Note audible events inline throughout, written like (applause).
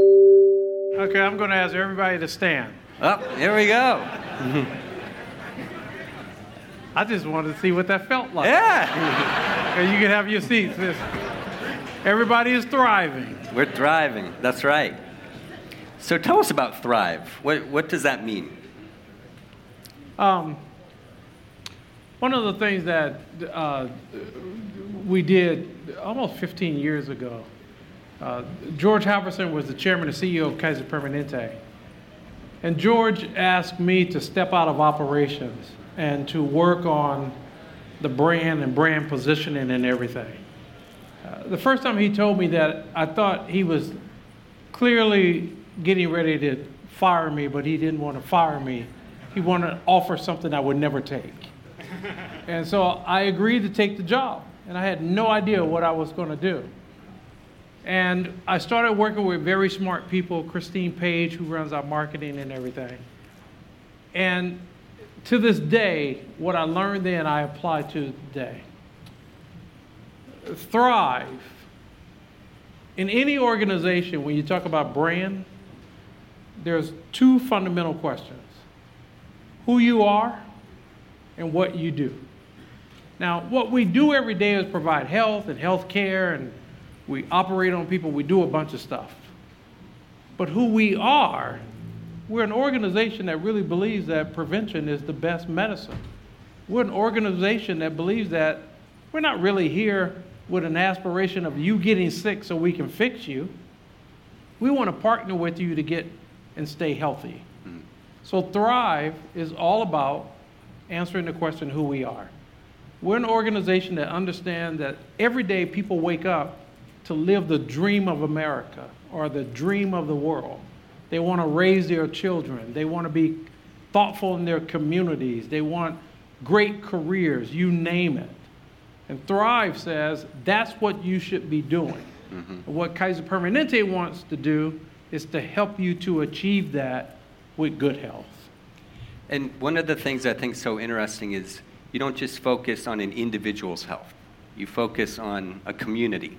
Okay, I'm going to ask everybody to stand. Oh, here we go. I just wanted to see what that felt like. Yeah, (laughs) Okay, you can have your seats. This- Everybody is thriving. we're thriving. That's right. So tell us about Thrive. What, what does that mean? Um, one of the things that uh, we did almost 15 years ago, uh, George Halvorson was the chairman and CEO of Kaiser Permanente. And George asked me to step out of operations and to work on the brand and brand positioning and everything. Uh, the first time he told me that, I thought he was clearly getting ready to fire me, but he didn't want to fire me. He wanted to offer something I would never take. (laughs) and so I agreed to take the job, and I had no idea what I was going to do. And I started working with very smart people, Christine Paige, who runs our marketing and everything. And to this day, what I learned then, I apply to today. Thrive. In any organization, when you talk about brand, there's two fundamental questions who you are and what you do. Now, what we do every day is provide health and health care, and we operate on people, we do a bunch of stuff. But who we are, we're an organization that really believes that prevention is the best medicine. We're an organization that believes that we're not really here with an aspiration of you getting sick so we can fix you. We want to partner with you to get and stay healthy. So, Thrive is all about answering the question who we are. We're an organization that understands that every day people wake up to live the dream of America or the dream of the world. They want to raise their children, they want to be thoughtful in their communities, they want great careers, you name it. And Thrive says that's what you should be doing. Mm-hmm. What Kaiser Permanente wants to do is to help you to achieve that with good health. And one of the things I think is so interesting is you don't just focus on an individual's health. You focus on a community.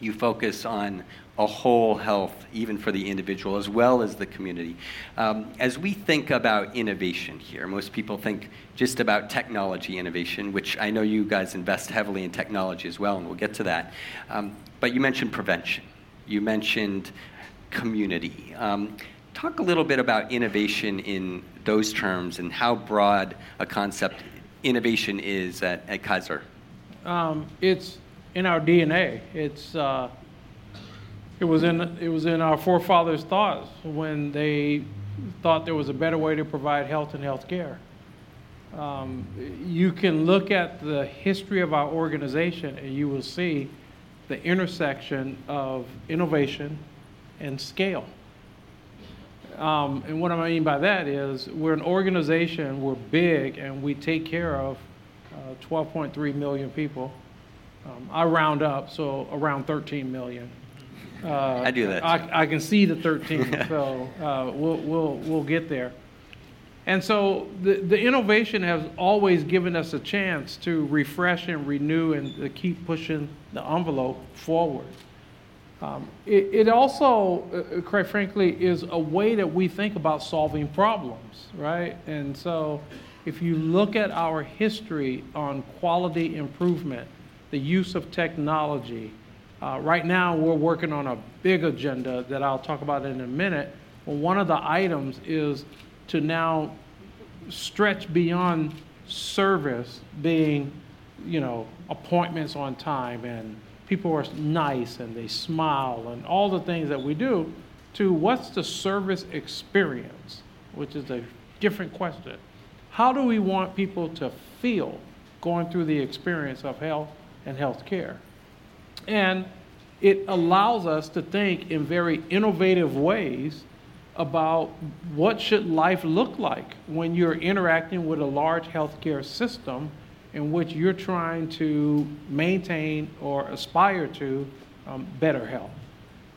You focus on a whole health, even for the individual as well as the community. Um, as we think about innovation here, most people think just about technology innovation, which I know you guys invest heavily in technology as well, and we'll get to that. Um, but you mentioned prevention. You mentioned community. Um, talk a little bit about innovation in those terms and how broad a concept innovation is at, at Kaiser. Um, it's in our DNA. It's uh, it was in it was in our forefathers' thoughts when they thought there was a better way to provide health and health care. Um, you can look at the history of our organization and you will see the intersection of innovation and scale. Um, and what I mean by that is we're an organization, we're big, and we take care of uh, 12.3 million people. Um, I round up, so around 13 million. Uh, I do that, I, I can see the 13, (laughs) so uh, we'll, we'll, we'll get there. And so the, the innovation has always given us a chance to refresh and renew and to keep pushing the envelope forward. Um, it, it also, uh, quite frankly, is a way that we think about solving problems, right? And so if you look at our history on quality improvement, the use of technology, uh, right now we're working on a big agenda that I'll talk about in a minute. Well, one of the items is to now stretch beyond service being, you know, appointments on time and people are nice and they smile and all the things that we do to what's the service experience, which is a different question. How do we want people to feel going through the experience of health and health care? And it allows us to think in very innovative ways about what should life look like when you're interacting with a large healthcare system in which you're trying to maintain or aspire to um, better health.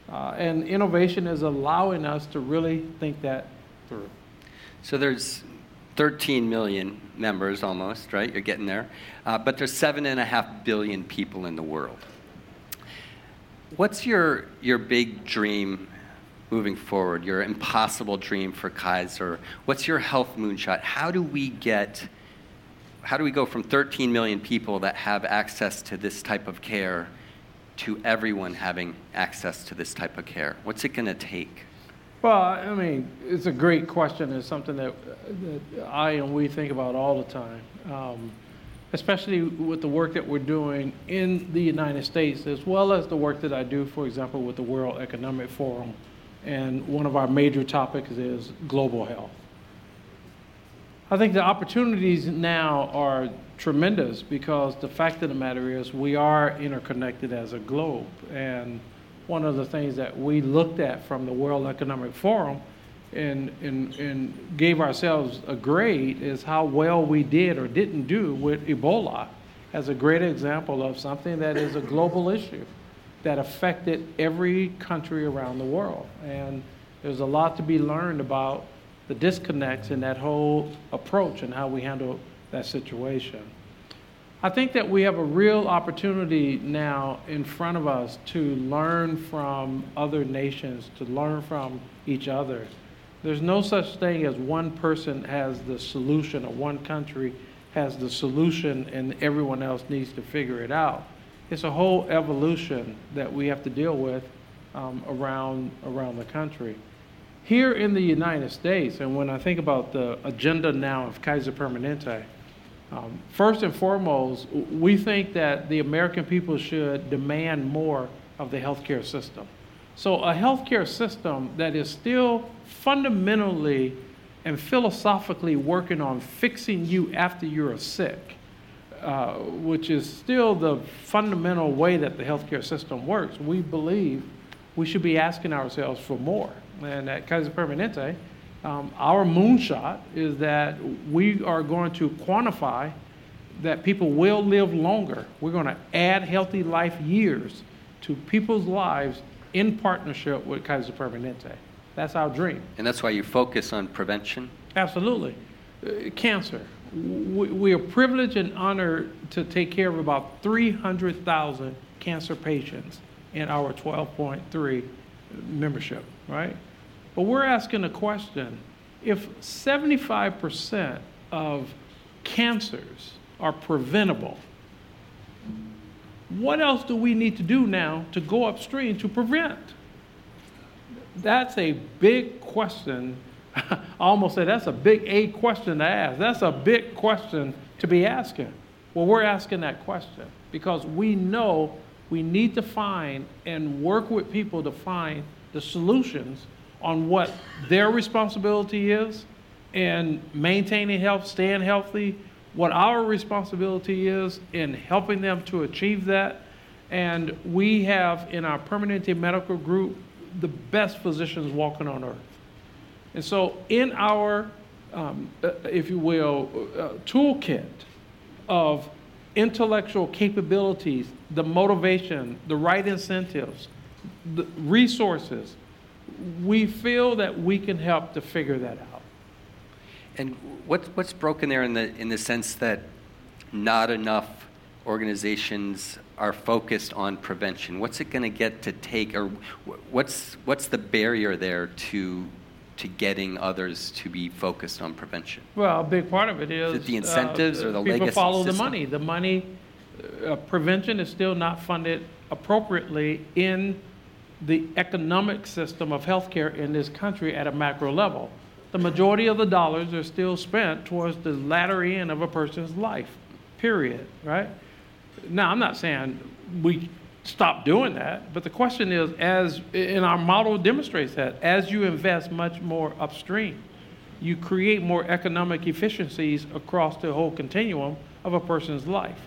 Uh, and innovation is allowing us to really think that through. So there's 13 million members almost, right? You're getting there. Uh, but there's seven and a half billion people in the world. What's your, your big dream moving forward? Your impossible dream for Kaiser? What's your health moonshot? How do we get, how do we go from 13 million people that have access to this type of care to everyone having access to this type of care? What's it going to take? Well, I mean, it's a great question. It's something that, that I and we think about all the time, um, especially with the work that we're doing in the United States, as well as the work that I do, for example, with the World Economic Forum. And one of our major topics is global health. I think the opportunities now are tremendous because the fact of the matter is we are interconnected as a globe. And one of the things that we looked at from the World Economic Forum and, and, and gave ourselves a grade is how well we did or didn't do with Ebola as a great example of something that is a global issue that affected every country around the world. And there's a lot to be learned about the disconnects in that whole approach and how we handle that situation. I think that we have a real opportunity now in front of us to learn from other nations, to learn from each other. There's no such thing as one person has the solution or one country has the solution and everyone else needs to figure it out. It's a whole evolution that we have to deal with um, around, around the country. Here in the United States, and when I think about the agenda now of Kaiser Permanente, um, first and foremost, we think that the American people should demand more of the healthcare system. So, a healthcare system that is still fundamentally and philosophically working on fixing you after you're sick, uh, which is still the fundamental way that the healthcare system works, we believe we should be asking ourselves for more. And at Kaiser Permanente, um, our moonshot is that we are going to quantify that people will live longer. We're going to add healthy life years to people's lives in partnership with Kaiser Permanente. That's our dream. And that's why you focus on prevention? Absolutely. Uh, cancer. We, we, are privileged and honored to take care of about 300,000 cancer patients in our 12.3 membership, right? But we're asking a question if 75% of cancers are preventable, what else do we need to do now to go upstream to prevent? That's a big question. (laughs) I almost said that's a big A question to ask. That's a big question to be asking. Well, we're asking that question because we know we need to find and work with people to find the solutions on what their responsibility is in maintaining health, staying healthy, what our responsibility is in helping them to achieve that. And we have in our Permanente medical group the best physicians walking on earth. And so, in our, um, uh, if you will, uh, toolkit of intellectual capabilities, the motivation, the right incentives, the resources, we feel that we can help to figure that out. And what's, what's broken there in the, in the sense that not enough organizations are focused on prevention? What's it going to get to take, or what's, what's the barrier there to, to getting others to be focused on prevention? Well, a big part of it is, is it the incentives uh, or the people legacy follow system? the money. The money, uh, prevention is still not funded appropriately in the economic system of healthcare in this country at a macro level. The majority of the dollars are still spent towards the latter end of a person's life, period, right? Now, I'm not saying we stop doing that, but the question is, as in our model demonstrates that, as you invest much more upstream, you create more economic efficiencies across the whole continuum of a person's life.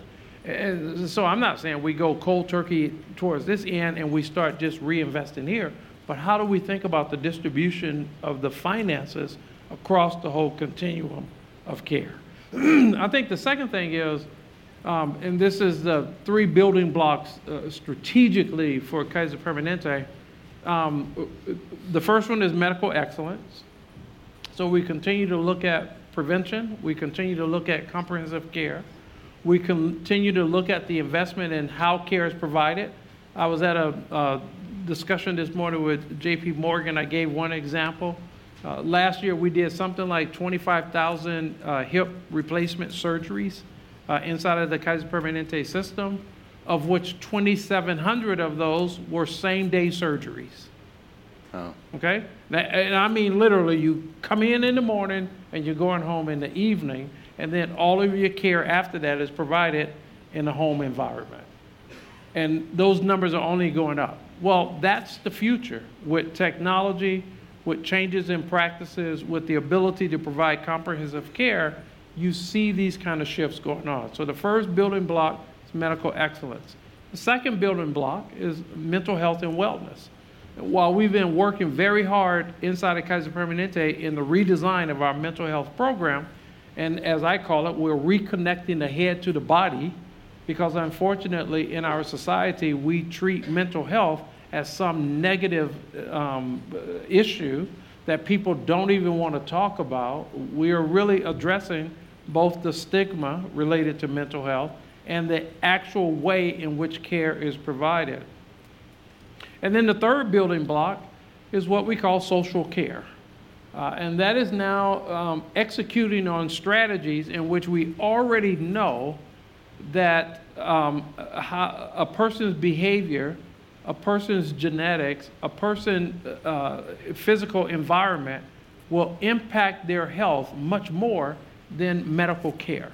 And so I'm not saying we go cold turkey towards this end and we start just reinvesting here, but how do we think about the distribution of the finances across the whole continuum of care? (clears throat) I think the second thing is, um, and this is the three building blocks uh, strategically for Kaiser Permanente. Um, the first one is medical excellence. So we continue to look at prevention, we continue to look at comprehensive care. We continue to look at the investment in how care is provided. I was at a, a discussion this morning with JP Morgan, I gave one example. Uh, last year, we did something like 25,000 uh, hip replacement surgeries uh, inside of the Kaiser Permanente system, of which 2,700 of those were same day surgeries. Oh, Okay? That- And I mean, literally, you come in in the morning and you're going home in the evening, and then all of your care after that is provided in a home environment. And those numbers are only going up. Well, that's the future with technology, with changes in practices, with the ability to provide comprehensive care. You see these kind of shifts going on. So the first building block is medical excellence. The second building block is mental health and wellness. While we've been working very hard inside of Kaiser Permanente in the redesign of our mental health program, and as I call it, we're reconnecting the head to the body because unfortunately in our society we treat mental health as some negative um, issue that people don't even want to talk about. We are really addressing both the stigma related to mental health and the actual way in which care is provided. And then the third building block is what we call social care. Uh, and that is now um, executing on strategies in which we already know that um, how, a person's behavior, a person's genetics, a person's uh, physical environment will impact their health much more than medical care,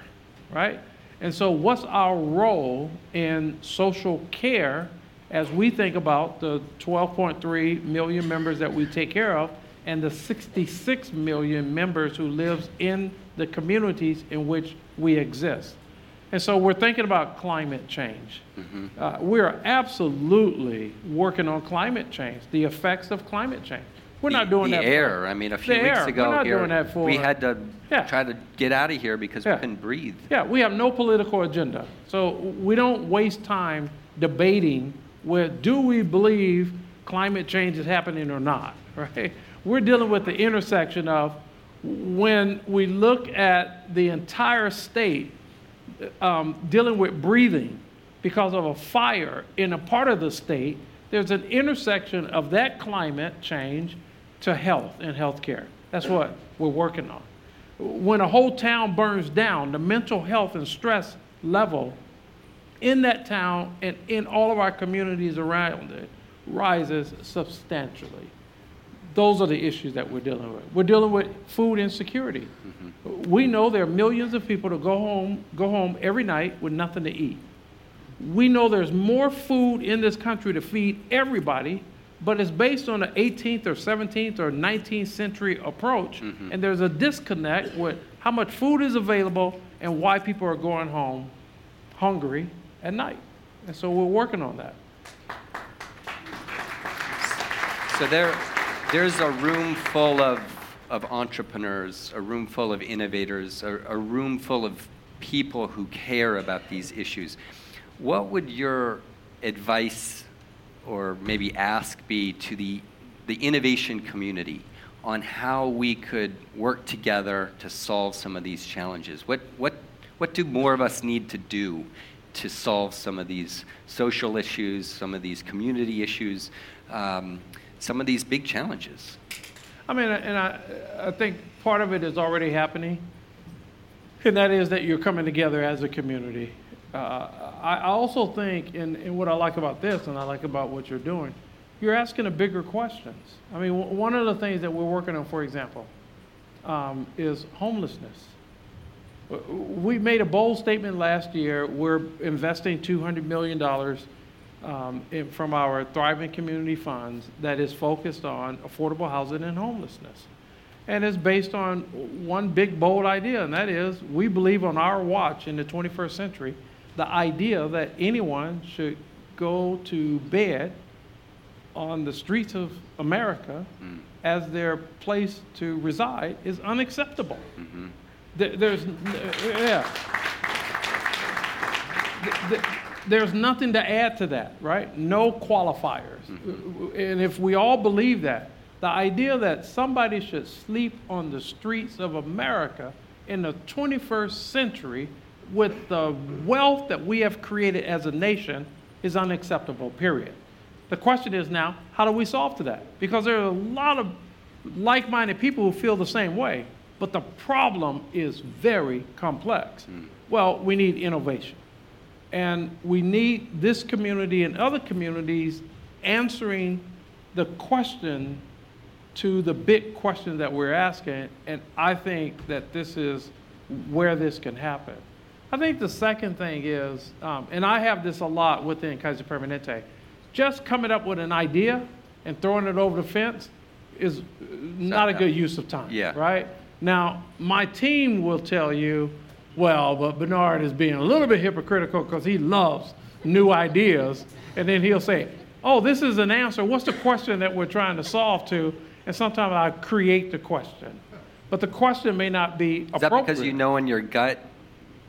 right? And so, what's our role in social care as we think about the 12.3 million members that we take care of and the 66 million members who lives in the communities in which we exist? And so we're thinking about climate change. Uh, we are absolutely working on climate change, the effects of climate change. We're not doing the that. for- air. I mean, a few The weeks air. We're ago not here, doing that for- we had to Yeah. try to get out of here because Yeah. we couldn't breathe. Yeah, we have no political agenda. So we don't waste time debating with do we believe climate change is happening or not, (laughs) right? We're dealing with the intersection of when we look at the entire state um, dealing with breathing because of a fire in a part of the state, there's an intersection of that climate change to health and healthcare. That's what we're working on. When a whole town burns down, the mental health and stress level in that town and in all of our communities around it rises substantially. Those are the issues that we're dealing with. We're dealing with food insecurity. Mm-hmm. We know there are millions of people that go home, go home every night with nothing to eat. We know there's more food in this country to feed everybody, but it's based on the 18th or 17th or 19th century approach. Mm-hmm. And there's a disconnect with how much food is available and why people are going home hungry at night. And so we're working on that. So there, there's a room full of, of entrepreneurs, a room full of innovators, a, a room full of people who care about these issues. What would your advice or maybe ask be to the, the innovation community on how we could work together to solve some of these challenges? What, what, what do more of us need to do to solve some of these social issues, some of these community issues, um, some of these big challenges? I mean, and I, I think part of it is already happening, and that is that you're coming together as a community. Uh, I also think, and, and what I like about this, and I like about what you're doing, you're asking a bigger questions. I mean, w- one of the things that we're working on, for example, um, is homelessness. We made a bold statement last year. We're investing $200 million um, in, from our Thriving Community Funds that is focused on affordable housing and homelessness. And it's based on one big, bold idea, and that is we believe on our watch in the 21st century the idea that anyone should go to bed on the streets of America as their place to reside is unacceptable. There- There's, yeah. Th- th- There's nothing to add to that, right? No qualifiers. Mm-hmm. And if we all believe that, the idea that somebody should sleep on the streets of America in the 21st century with the wealth that we have created as a nation is unacceptable, period. The question is now, how do we solve to that? Because there are a lot of like-minded people who feel the same way, but the problem is very complex. Mm. Well, we need innovation. And we need this community and other communities answering the question to the big question that we're asking. And I think that this is where this can happen. I think the second thing is, um, and I have this a lot within Kaiser Permanente, just coming up with an idea and throwing it over the fence is not a good use of time. Yeah. Right? Now, my team will tell you, well, but Bernard is being a little bit hypocritical because he loves new ideas. And then he'll say, oh, this is an answer. What's the question that we're trying to solve to? And sometimes I create the question. But the question may not be Is that because you know in your gut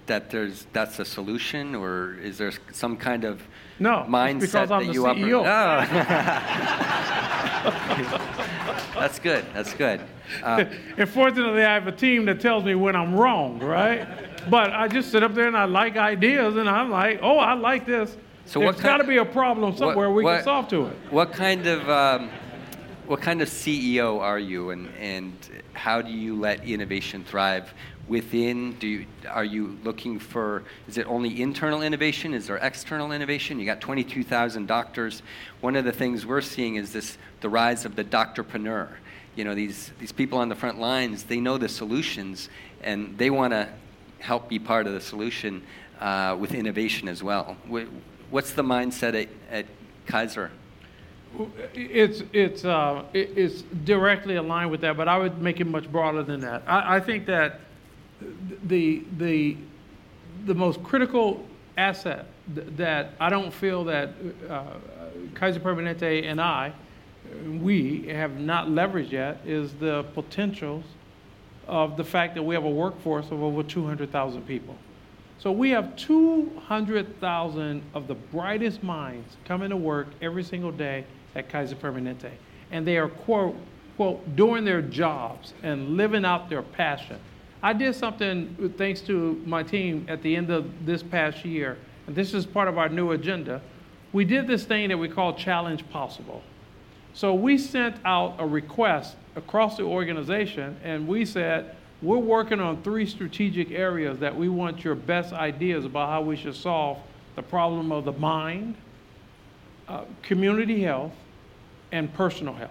that there's that's a solution, or is there some kind of No, mindset because I'm that you CEO. Oh. (laughs) that's good. That's good. Uh, (laughs) And fortunately, I have a team that tells me when I'm wrong, right? But I just sit up there and I like ideas, and I'm like, oh, I like this. So There's what got to be a problem somewhere we what- can solve to it. What kind of um, what kind of CEO are you, and and how do you let innovation thrive within? Do you, are you looking for? Is it only internal innovation? Is there external innovation? You got 22,000 doctors. One of the things we're seeing is this the rise of the doctorpreneur. You know these these people on the front lines. They know the solutions, and they want to help be part of the solution uh, with innovation as well. What's the mindset at, at Kaiser? It's, it's, uh, it's directly aligned with that, but I would make it much broader than that. I, I think that the, the, the most critical asset th- that I don't feel that uh, Kaiser Permanente and I, we have not leveraged yet is the potentials of the fact that we have a workforce of over 200,000 people. So we have 200,000 of the brightest minds coming to work every single day at Kaiser Permanente. And they are, quote, quote, doing their jobs and living out their passion. I did something, thanks to my team, at the end of this past year, and this is part of our new agenda. We did this thing that we call Challenge Possible. So we sent out a request across the organization and we said, we're working on three strategic areas that we want your best ideas about how we should solve the problem of the mind, uh, community health, and personal health.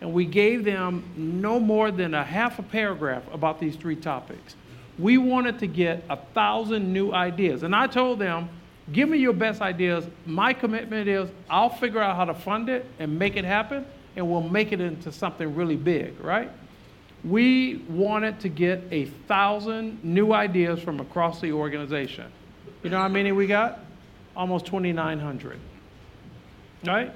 And we gave them no more than a half a paragraph about these three topics. We wanted to get a thousand new ideas. And I told them, give me your best ideas. My commitment is I'll figure out how to fund it and make it happen, and we'll make it into something really big, right? We wanted to get a thousand new ideas from across the organization. You know how many we got? Almost 2,900 right?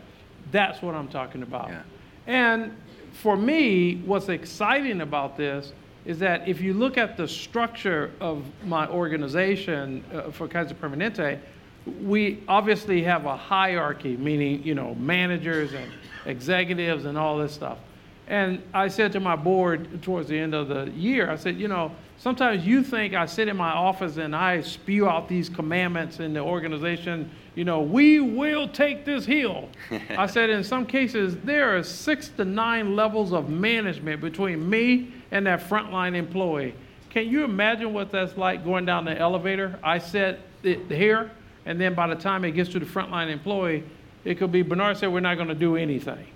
That's what I'm talking about. Yeah. And for me, what's exciting about this is that if you look at the structure of my organization uh, for Kaiser Permanente, we obviously have a hierarchy, meaning, you know, managers and executives and all this stuff. And I said to my board towards the end of the year, I said, you know, sometimes you think I sit in my office and I spew out these commandments in the organization, you know, we will take this hill. (laughs) I said, in some cases, there are six to nine levels of management between me and that frontline employee. Can you imagine what that's like going down the elevator? I said it here, and then by the time it gets to the frontline employee, it could be Bernard said, we're not going to do anything.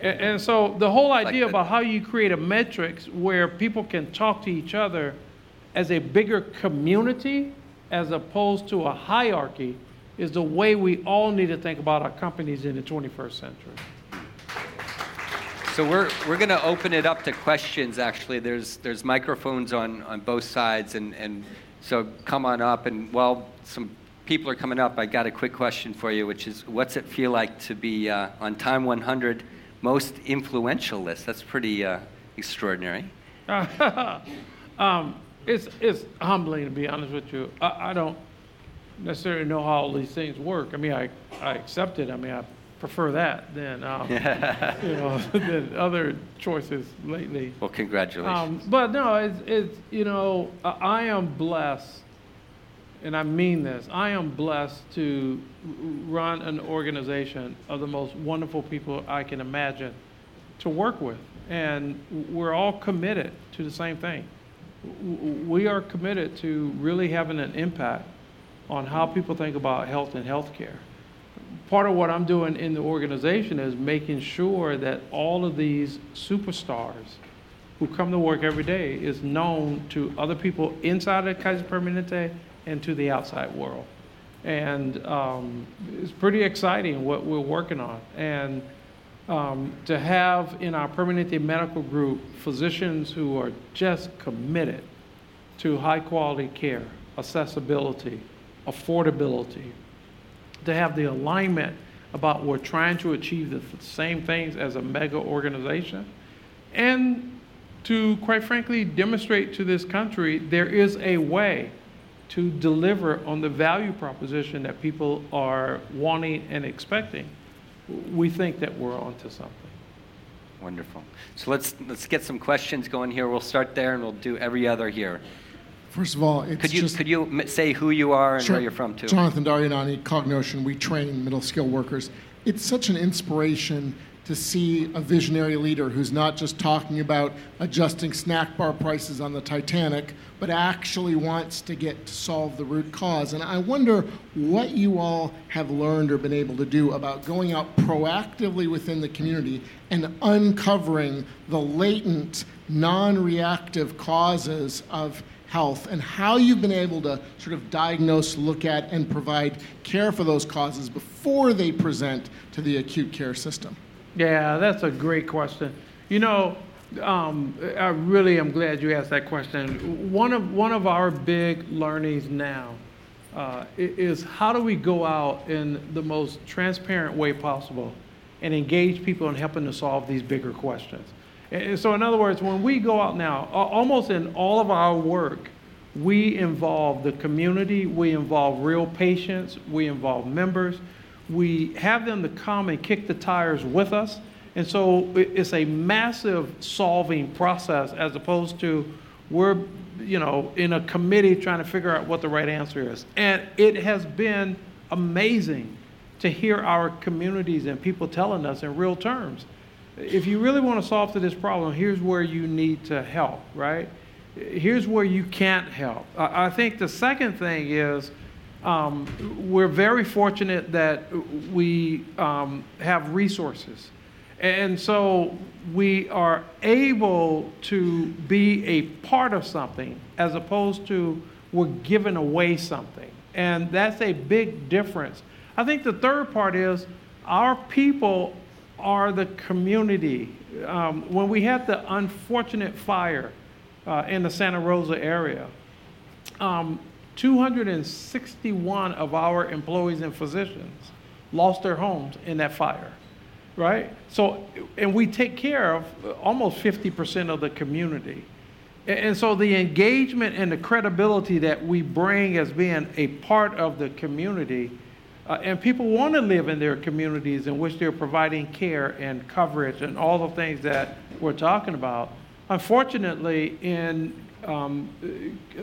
And, and so the whole idea the- about how you create a metrics where people can talk to each other as a bigger community as opposed to a hierarchy is the way we all need to think about our companies in the 21st century. So we're, we're going to open it up to questions, actually. There's, there's microphones on, on both sides, and, and so come on up. And while some people are coming up, I got a quick question for you, which is what's it feel like to be uh, on Time 100 most influential list? That's pretty uh, extraordinary. (laughs) um, it's, it's humbling, to be honest with you. I, I don't necessarily know how all these things work. I mean, I, I accept it. I mean, I prefer that than, um, (laughs) you know, (laughs) than other choices lately. Well, congratulations. Um, but no, it's, it's, you know, I, I am blessed and I mean this, I am blessed to run an organization of the most wonderful people I can imagine to work with. And we're all committed to the same thing. We are committed to really having an impact on how people think about health and healthcare. Part of what I'm doing in the organization is making sure that all of these superstars who come to work every day is known to other people inside of Kaiser Permanente and to the outside world. And um, it's pretty exciting what we're working on. And um, to have in our Permanente medical group physicians who are just committed to high quality care, accessibility, affordability, to have the alignment about we're trying to achieve the same things as a mega organization, and to, quite frankly, demonstrate to this country there is a way to deliver on the value proposition that people are wanting and expecting, we think that we're onto something. Wonderful. So let's let's get some questions going here. We'll start there, and we'll do every other here. First of all, it's could you just, could you say who you are and sure. where you're from too? Jonathan Dariyanani, Cognotion. We train middle skill workers. It's such an inspiration to see a visionary leader who's not just talking about adjusting snack bar prices on the Titanic, but actually wants to get to solve the root cause. And I wonder what you all have learned or been able to do about going out proactively within the community and uncovering the latent, non reactive causes of health and how you've been able to sort of diagnose, look at, and provide care for those causes before they present to the acute care system. Yeah, that's a great question. You know, um, I really am glad you asked that question. One of one of our big learnings now uh, is how do we go out in the most transparent way possible and engage people in helping to solve these bigger questions. And so, in other words, when we go out now, almost in all of our work, we involve the community, we involve real patients, we involve members, we have them to come and kick the tires with us. And so it's a massive solving process as opposed to we're, you know, in a committee trying to figure out what the right answer is. And it has been amazing to hear our communities and people telling us in real terms. If you really want to solve this problem, here's where you need to help, right? Here's where you can't help. I think the second thing is um, we're very fortunate that we um, have resources. And so we are able to be a part of something as opposed to we're giving away something. And that's a big difference. I think the third part is our people are the community. Um, when we had the unfortunate fire uh, in the Santa Rosa area, um, 261 of our employees and physicians lost their homes in that fire, right? So, and we take care of almost 50% of the community. And so the engagement and the credibility that we bring as being a part of the community, uh, and people want to live in their communities in which they're providing care and coverage and all the things that we're talking about. Unfortunately, in um,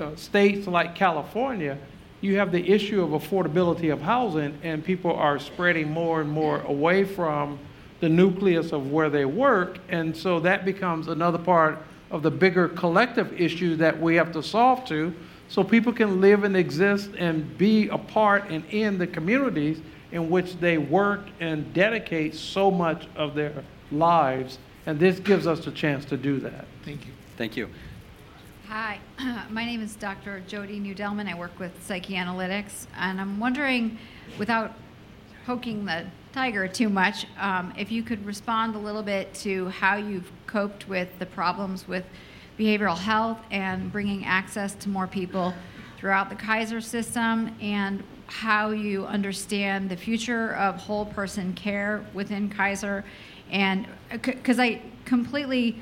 uh, states like California, you have the issue of affordability of housing, and people are spreading more and more away from the nucleus of where they work. And so that becomes another part of the bigger collective issue that we have to solve to so people can live and exist and be a part and in the communities in which they work and dedicate so much of their lives. And this gives us a chance to do that. Thank you. Thank you. Hi, (clears throat) my name is Dr. Jody Newdelman. I work with Psychoanalytics, and I'm wondering, without poking the tiger too much, um, if you could respond a little bit to how you've coped with the problems with behavioral health and bringing access to more people throughout the Kaiser system, and how you understand the future of whole person care within Kaiser, and because I completely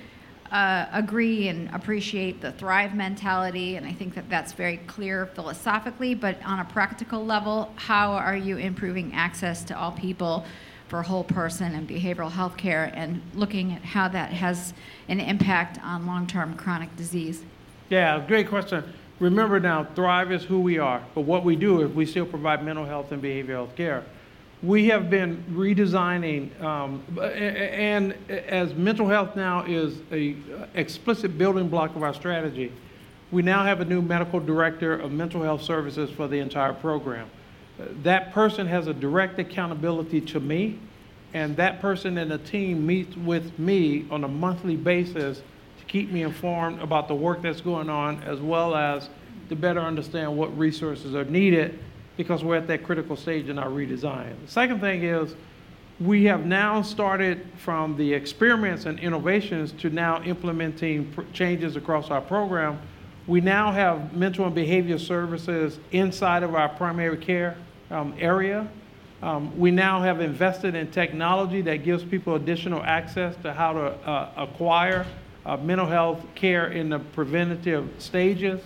uh, agree and appreciate the thrive mentality, and I think that that's very clear philosophically. But on a practical level, how are you improving access to all people for whole person and behavioral health care, and looking at how that has an impact on long-term chronic disease? Yeah, great question. remember now, Thrive is who we are, but what we do is we still provide mental health and behavioral health care. We have been redesigning, um, and as mental health now is a explicit building block of our strategy, we now have a new medical director of mental health services for the entire program. That person has a direct accountability to me, and that person and the team meets with me on a monthly basis to keep me informed about the work that's going on, as well as to better understand what resources are needed, because we're at that critical stage in our redesign. The second thing is, we have now started from the experiments and innovations to now implementing pr- changes across our program. We now have mental and behavior services inside of our primary care um, area. Um, we now have invested in technology that gives people additional access to how to uh, acquire uh, mental health care in the preventative stages.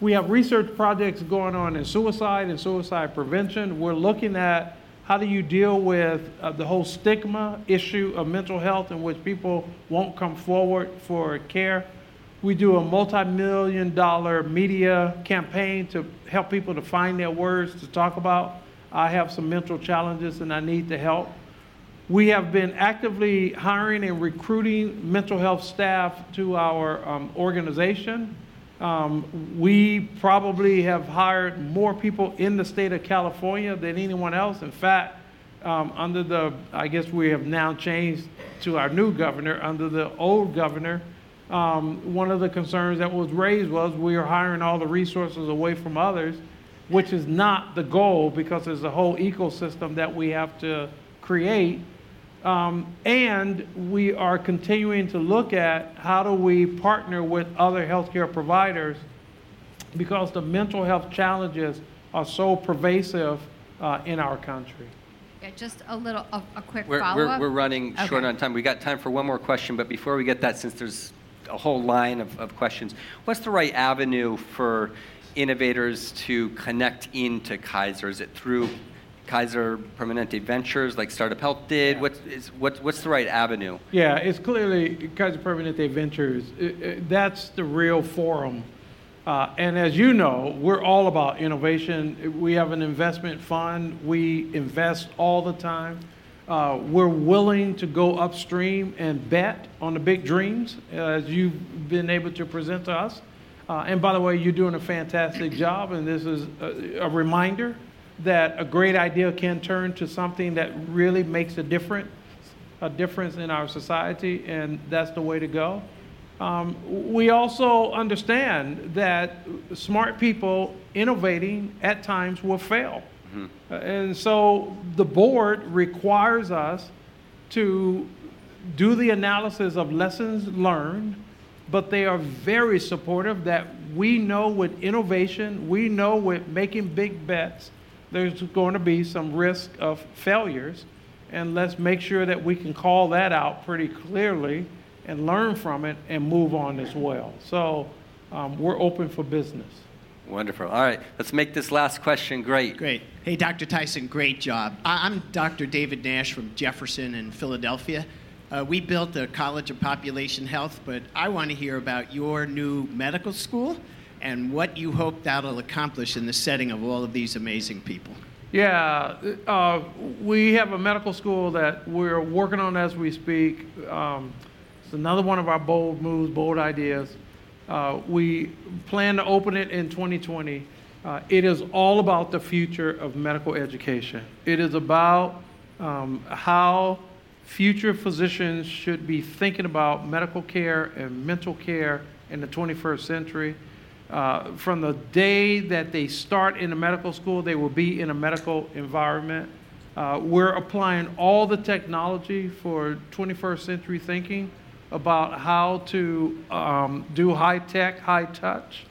We have research projects going on in suicide and suicide prevention. We're looking at how do you deal with uh, the whole stigma issue of mental health in which people won't come forward for care. We do a multi-million dollar media campaign to help people to find their words to talk about. I have some mental challenges and I need the help. We have been actively hiring and recruiting mental health staff to our um, organization. Um, we probably have hired more people in the state of California than anyone else. In fact, um, under the, I guess we have now changed to our new governor, under the old governor, um, one of the concerns that was raised was we are hiring all the resources away from others, which is not the goal because there's a whole ecosystem that we have to create. Um, and we are continuing to look at how do we partner with other healthcare providers because the mental health challenges are so pervasive uh, in our country. Yeah, just a little, a, a quick We're, follow-up. we're, we're running short on time. We got time for one more question, but before we get that, since there's a whole line of, of questions, what's the right avenue for innovators to connect into Kaiser? Is it through Kaiser Permanente Ventures, like Startup Health did? What is, what, what's the right avenue? Yeah, it's clearly Kaiser Permanente Ventures. I- I- that's the real forum. Uh, and as you know, we're all about innovation. We have an investment fund. We invest all the time. Uh, we're willing to go upstream and bet on the big dreams, uh, as you've been able to present to us. Uh, and by the way, you're doing a fantastic job, and this is a, a reminder that a great idea can turn to something that really makes a difference a difference in our society, and that's the way to go. Um, we also understand that smart people innovating at times will fail. Uh, And so the board requires us to do the analysis of lessons learned, but they are very supportive that we know with innovation, we know with making big bets, there's going to be some risk of failures. And let's make sure that we can call that out pretty clearly and learn from it and move on as well. So um, we're open for business. Wonderful. All right, let's make this last question great. Great. Hey, Dr. Tyson, great job. I- I'm Dr. David Nash from Jefferson in Philadelphia. Uh, we built the College of Population Health, but I want to hear about your new medical school and what you hope that'll accomplish in the setting of all of these amazing people. Yeah, uh, we have a medical school that we're working on as we speak. Um, it's another one of our bold moves, bold ideas. Uh, we plan to open it in 2020. Uh, it is all about the future of medical education. It is about um, how future physicians should be thinking about medical care and mental care in the 21st century. Uh, from the day that they start in a medical school, they will be in a medical environment. Uh, we're applying all the technology for 21st century thinking about how to um, do high tech, high touch.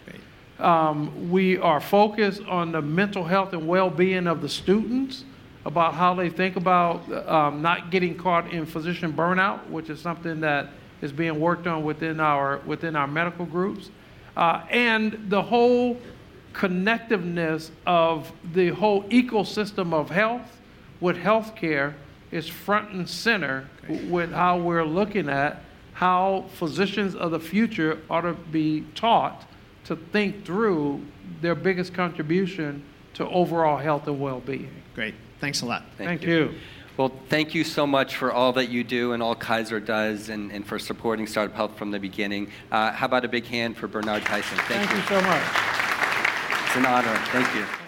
Um, we are focused on the mental health and well being of the students, about how they think about um, not getting caught in physician burnout, which is something that is being worked on within our, within our medical groups. Uh, and the whole connectiveness of the whole ecosystem of health with healthcare is front and center with how we're looking at how physicians of the future ought to be taught to think through their biggest contribution to overall health and well-being. Great. Thanks a lot. Thank Thank you. you. Well, thank you so much for all that you do and all Kaiser does and, and for supporting Startup Health from the beginning. Uh, how about a big hand for Bernard Tyson? Thank you so much. It's an honor. Thank you.